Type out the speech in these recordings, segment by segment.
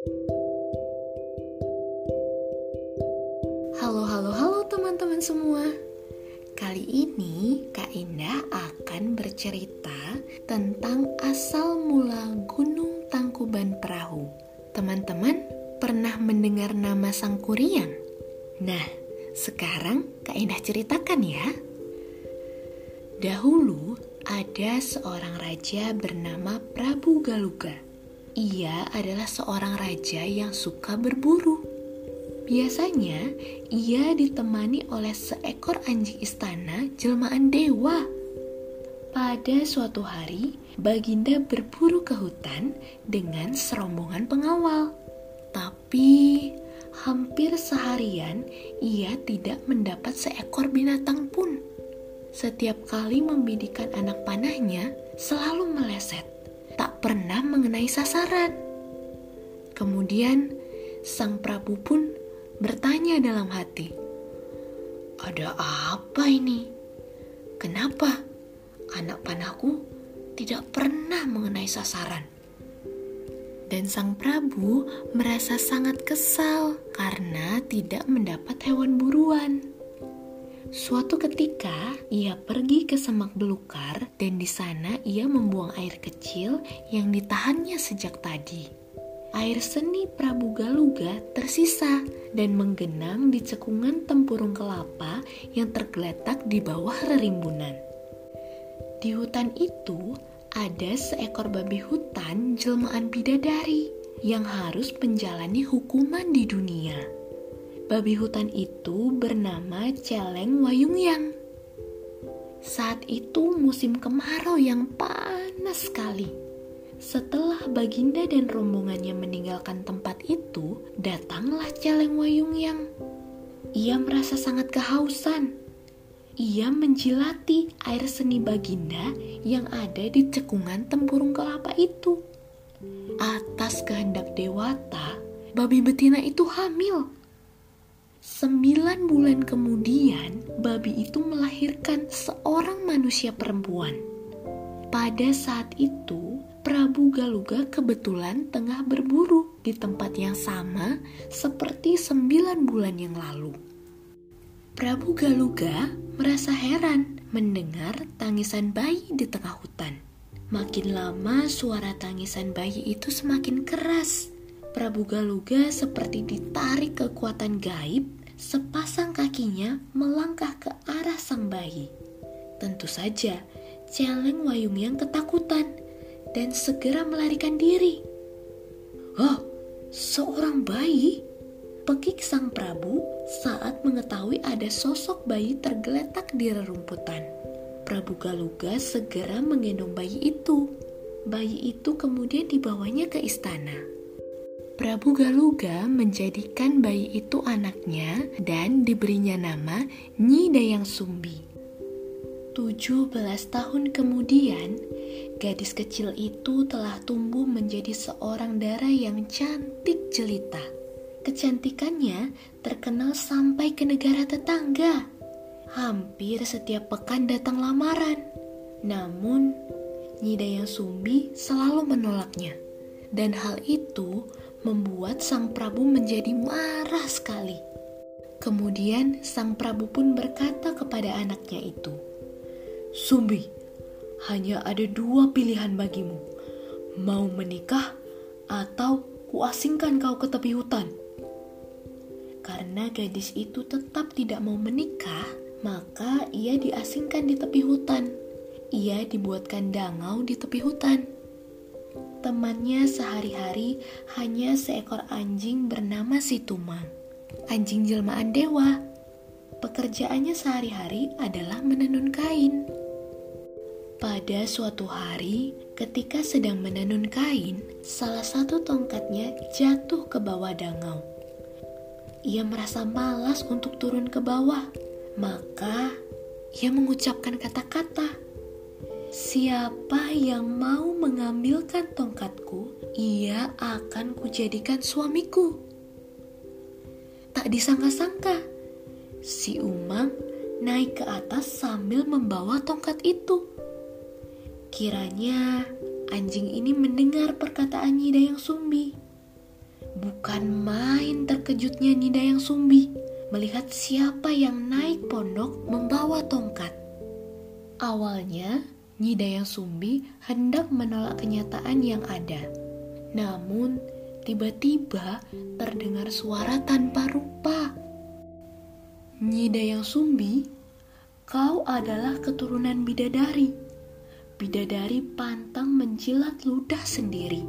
Halo, halo, halo teman-teman semua. Kali ini Kak Indah akan bercerita tentang asal mula Gunung Tangkuban Perahu. Teman-teman pernah mendengar nama Sang Kuryang? Nah, sekarang Kak Indah ceritakan ya. Dahulu ada seorang raja bernama Prabu Galuga. Ia adalah seorang raja yang suka berburu. Biasanya, ia ditemani oleh seekor anjing istana jelmaan dewa. Pada suatu hari, Baginda berburu ke hutan dengan serombongan pengawal. Tapi, hampir seharian ia tidak mendapat seekor binatang pun. Setiap kali membidikan anak panahnya, selalu meleset tak pernah mengenai sasaran. Kemudian sang Prabu pun bertanya dalam hati, "Ada apa ini? Kenapa anak panahku tidak pernah mengenai sasaran?" Dan sang Prabu merasa sangat kesal karena tidak mendapat hewan buruan. Suatu ketika, ia pergi ke semak belukar dan di sana ia membuang air kecil yang ditahannya sejak tadi. Air seni Prabu Galuga tersisa dan menggenang di cekungan tempurung kelapa yang tergeletak di bawah rerimbunan. Di hutan itu ada seekor babi hutan jelmaan bidadari yang harus menjalani hukuman di dunia babi hutan itu bernama Celeng Wayungyang. Saat itu musim kemarau yang panas sekali. Setelah Baginda dan rombongannya meninggalkan tempat itu, datanglah Celeng Wayungyang. Ia merasa sangat kehausan. Ia menjilati air seni Baginda yang ada di cekungan tempurung kelapa itu. Atas kehendak dewata, babi betina itu hamil Sembilan bulan kemudian, babi itu melahirkan seorang manusia perempuan. Pada saat itu, Prabu Galuga kebetulan tengah berburu di tempat yang sama seperti sembilan bulan yang lalu. Prabu Galuga merasa heran mendengar tangisan bayi di tengah hutan. Makin lama suara tangisan bayi itu semakin keras Prabu Galuga seperti ditarik kekuatan gaib, sepasang kakinya melangkah ke arah sang bayi. Tentu saja, Celeng Wayung yang ketakutan dan segera melarikan diri. Oh, seorang bayi? Pekik sang Prabu saat mengetahui ada sosok bayi tergeletak di rerumputan. Prabu Galuga segera menggendong bayi itu. Bayi itu kemudian dibawanya ke istana. Prabu Galuga menjadikan bayi itu anaknya dan diberinya nama Nyi Dayang Sumbi. 17 tahun kemudian, gadis kecil itu telah tumbuh menjadi seorang darah yang cantik jelita. Kecantikannya terkenal sampai ke negara tetangga. Hampir setiap pekan datang lamaran. Namun, Nyi Dayang Sumbi selalu menolaknya. Dan hal itu membuat Sang Prabu menjadi marah sekali. Kemudian Sang Prabu pun berkata kepada anaknya itu, "Sumbi, hanya ada dua pilihan bagimu: mau menikah atau kuasingkan kau ke tepi hutan." Karena gadis itu tetap tidak mau menikah, maka ia diasingkan di tepi hutan. Ia dibuatkan dangau di tepi hutan. Temannya sehari-hari hanya seekor anjing bernama si Tumang. Anjing jelmaan dewa. Pekerjaannya sehari-hari adalah menenun kain. Pada suatu hari, ketika sedang menenun kain, salah satu tongkatnya jatuh ke bawah dangau. Ia merasa malas untuk turun ke bawah, maka ia mengucapkan kata-kata Siapa yang mau mengambilkan tongkatku, ia akan kujadikan suamiku. Tak disangka-sangka, si Umang naik ke atas sambil membawa tongkat itu. Kiranya anjing ini mendengar perkataan Nyi Dayang Sumbi. Bukan main terkejutnya Nida yang Sumbi melihat siapa yang naik pondok membawa tongkat. Awalnya, Nida yang Sumbi hendak menolak kenyataan yang ada. Namun, tiba-tiba terdengar suara tanpa rupa. Nyida yang Sumbi, kau adalah keturunan bidadari. Bidadari pantang menjilat ludah sendiri.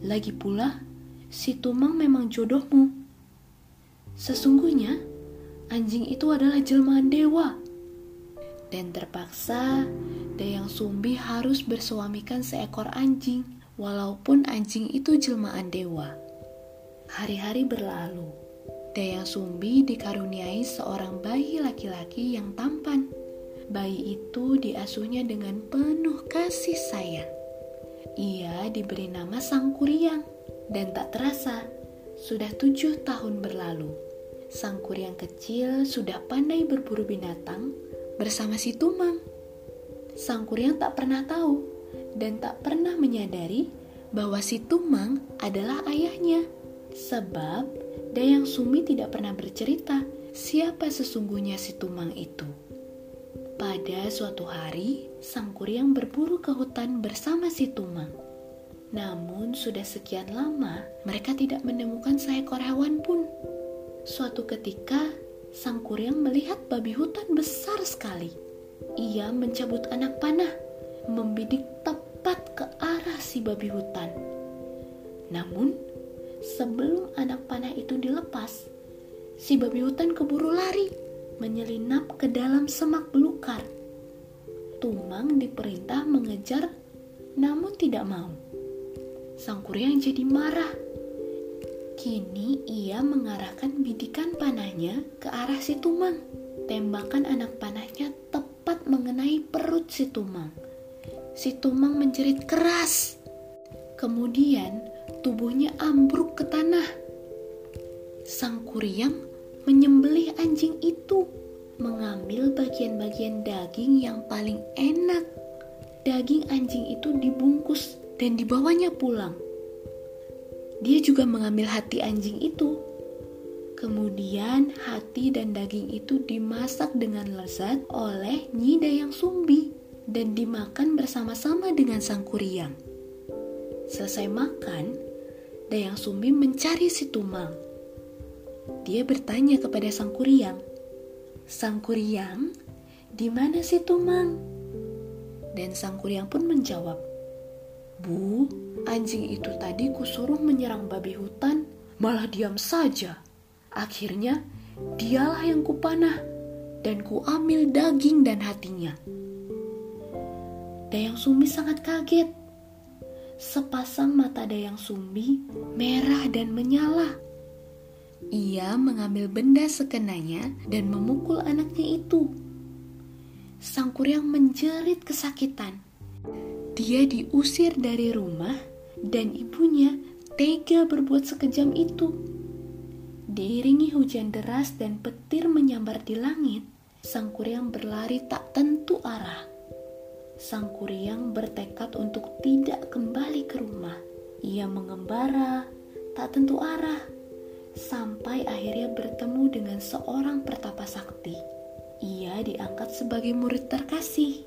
Lagi pula, si Tumang memang jodohmu. Sesungguhnya, anjing itu adalah jelmaan dewa. Dan terpaksa, Dayang Sumbi harus bersuamikan seekor anjing, walaupun anjing itu jelmaan dewa. Hari-hari berlalu. Dayang Sumbi dikaruniai seorang bayi laki-laki yang tampan. Bayi itu diasuhnya dengan penuh kasih sayang. Ia diberi nama Sang Kuryang dan tak terasa sudah tujuh tahun berlalu. Sang Kuryang kecil sudah pandai berburu binatang bersama si Tumang. Sang Kuryang tak pernah tahu dan tak pernah menyadari bahwa si Tumang adalah ayahnya. Sebab Dayang Sumi tidak pernah bercerita siapa sesungguhnya si Tumang itu. Pada suatu hari, sang kuryang berburu ke hutan bersama si Tumang. Namun sudah sekian lama, mereka tidak menemukan seekor hewan pun. Suatu ketika, sang kuryang melihat babi hutan besar sekali. Ia mencabut anak panah, membidik tepat ke arah si babi hutan. Namun, sebelum anak panah itu dilepas, si babi hutan keburu lari menyelinap ke dalam semak belukar. Tumang diperintah mengejar, namun tidak mau. Sang kuryang jadi marah. Kini ia mengarahkan bidikan panahnya ke arah si Tumang. Tembakan anak tepat si Tumang. Si Tumang menjerit keras. Kemudian tubuhnya ambruk ke tanah. Sang kuryang menyembelih anjing itu, mengambil bagian-bagian daging yang paling enak. Daging anjing itu dibungkus dan dibawanya pulang. Dia juga mengambil hati anjing itu. Kemudian hati dan daging itu dimasak dengan lezat oleh Nyi Dayang Sumbi dan dimakan bersama-sama dengan sang kuryang. Selesai makan, Dayang Sumbi mencari si Tumang dia bertanya kepada sang kuryang, Sang kuryang, di mana si Tumang? Dan sang kuryang pun menjawab, Bu, anjing itu tadi kusuruh menyerang babi hutan, malah diam saja. Akhirnya, dialah yang kupanah, dan kuambil daging dan hatinya. Dayang Sumbi sangat kaget. Sepasang mata Dayang Sumbi merah dan menyala ia mengambil benda sekenanya dan memukul anaknya itu. Sang kuryang menjerit kesakitan. Dia diusir dari rumah dan ibunya tega berbuat sekejam itu. Diiringi hujan deras dan petir menyambar di langit, sang kuryang berlari tak tentu arah. Sang kuryang bertekad untuk tidak kembali ke rumah. Ia mengembara, tak tentu arah sampai akhirnya bertemu dengan seorang pertapa sakti. Ia diangkat sebagai murid terkasih.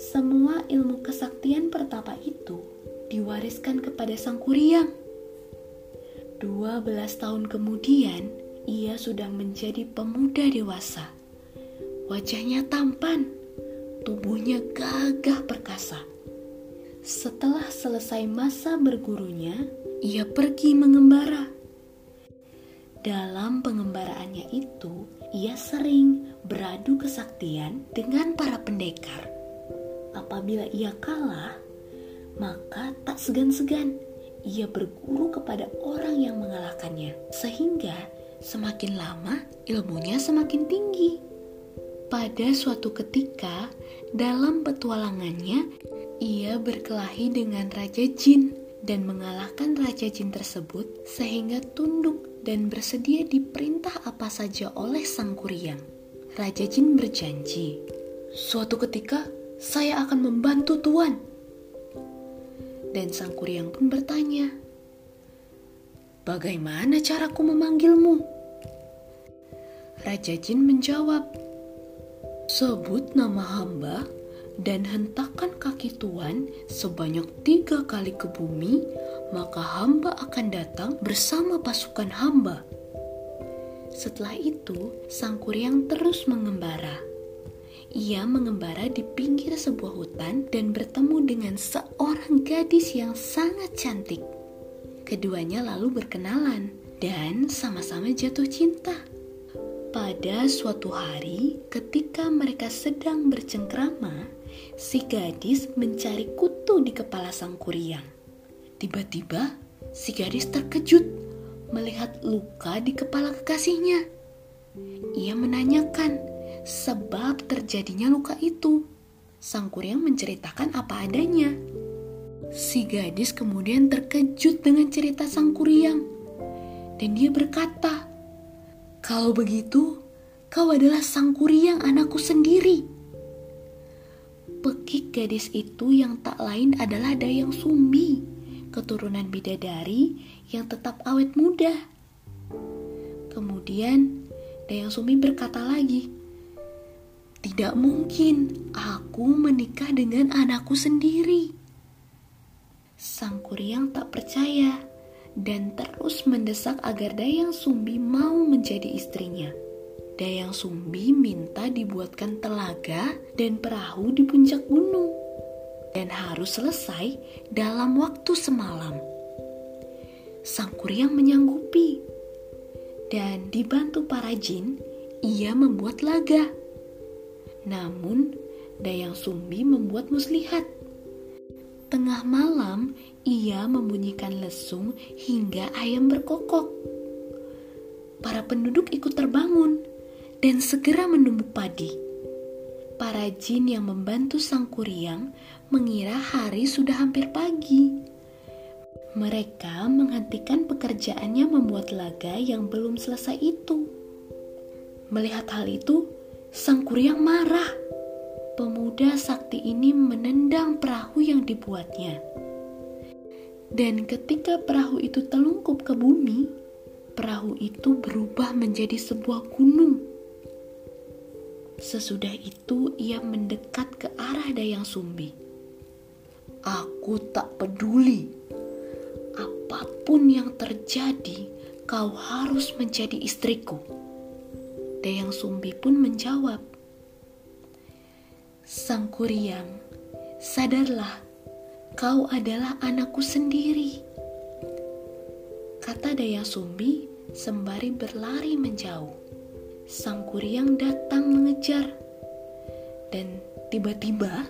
Semua ilmu kesaktian pertapa itu diwariskan kepada sang kuryang. Dua belas tahun kemudian, ia sudah menjadi pemuda dewasa. Wajahnya tampan, tubuhnya gagah perkasa. Setelah selesai masa bergurunya, ia pergi mengembara dalam pengembaraannya itu, ia sering beradu kesaktian dengan para pendekar. Apabila ia kalah, maka tak segan-segan ia berguru kepada orang yang mengalahkannya, sehingga semakin lama ilmunya semakin tinggi. Pada suatu ketika, dalam petualangannya, ia berkelahi dengan Raja Jin dan mengalahkan Raja Jin tersebut sehingga tunduk dan bersedia diperintah apa saja oleh sang kuryang. Raja Jin berjanji, suatu ketika saya akan membantu tuan. Dan sang kuryang pun bertanya, bagaimana caraku memanggilmu? Raja Jin menjawab, Sebut nama hamba dan hentakkan kaki tuan sebanyak tiga kali ke bumi, maka hamba akan datang bersama pasukan hamba. Setelah itu, sang kuryang terus mengembara. Ia mengembara di pinggir sebuah hutan dan bertemu dengan seorang gadis yang sangat cantik. Keduanya lalu berkenalan dan sama-sama jatuh cinta. Pada suatu hari, ketika mereka sedang bercengkrama, si gadis mencari kutu di kepala sang kuryang. Tiba-tiba, si gadis terkejut melihat luka di kepala kekasihnya. Ia menanyakan sebab terjadinya luka itu. Sang kuryang menceritakan apa adanya. Si gadis kemudian terkejut dengan cerita sang kuryang. Dan dia berkata, kalau begitu, kau adalah sang kuryang anakku sendiri. Pekik gadis itu yang tak lain adalah Dayang Sumbi, keturunan bidadari yang tetap awet muda. Kemudian Dayang Sumbi berkata lagi, "Tidak mungkin aku menikah dengan anakku sendiri." Sang kuryang tak percaya dan terus mendesak agar Dayang Sumbi mau menjadi istrinya. Dayang Sumbi minta dibuatkan telaga dan perahu di puncak gunung dan harus selesai dalam waktu semalam. Sang kuryang menyanggupi dan dibantu para jin, ia membuat laga. Namun, Dayang Sumbi membuat muslihat Tengah malam, ia membunyikan lesung hingga ayam berkokok. Para penduduk ikut terbangun dan segera menumbuk padi. Para jin yang membantu sang kuryang mengira hari sudah hampir pagi. Mereka menghentikan pekerjaannya membuat laga yang belum selesai itu. Melihat hal itu, sang kuryang marah pemuda sakti ini menendang perahu yang dibuatnya. Dan ketika perahu itu telungkup ke bumi, perahu itu berubah menjadi sebuah gunung. Sesudah itu ia mendekat ke arah Dayang Sumbi. Aku tak peduli. Apa pun yang terjadi, kau harus menjadi istriku. Dayang Sumbi pun menjawab, Sang Kuryang, sadarlah, kau adalah anakku sendiri. Kata Daya Sumbi sembari berlari menjauh. Sang Kuryang datang mengejar. Dan tiba-tiba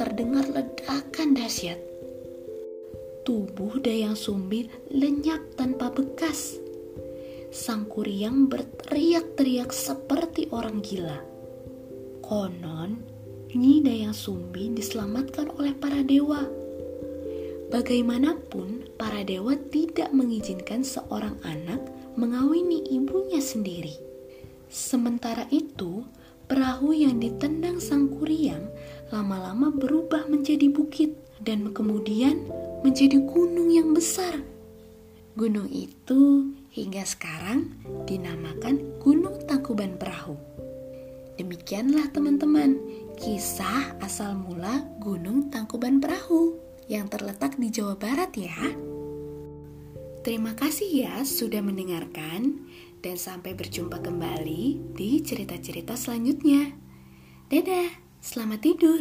terdengar ledakan dahsyat. Tubuh Dayang Sumbi lenyap tanpa bekas. Sang Kuryang berteriak-teriak seperti orang gila. Konon, Nyi Dayang Sumbi diselamatkan oleh para dewa. Bagaimanapun, para dewa tidak mengizinkan seorang anak mengawini ibunya sendiri. Sementara itu, perahu yang ditendang sang kuryang lama-lama berubah menjadi bukit dan kemudian menjadi gunung yang besar. Gunung itu hingga sekarang dinamakan Gunung Tangkuban Perahu. Demikianlah teman-teman kisah asal mula Gunung Tangkuban Perahu yang terletak di Jawa Barat ya. Terima kasih ya sudah mendengarkan dan sampai berjumpa kembali di cerita-cerita selanjutnya. Dadah, selamat tidur.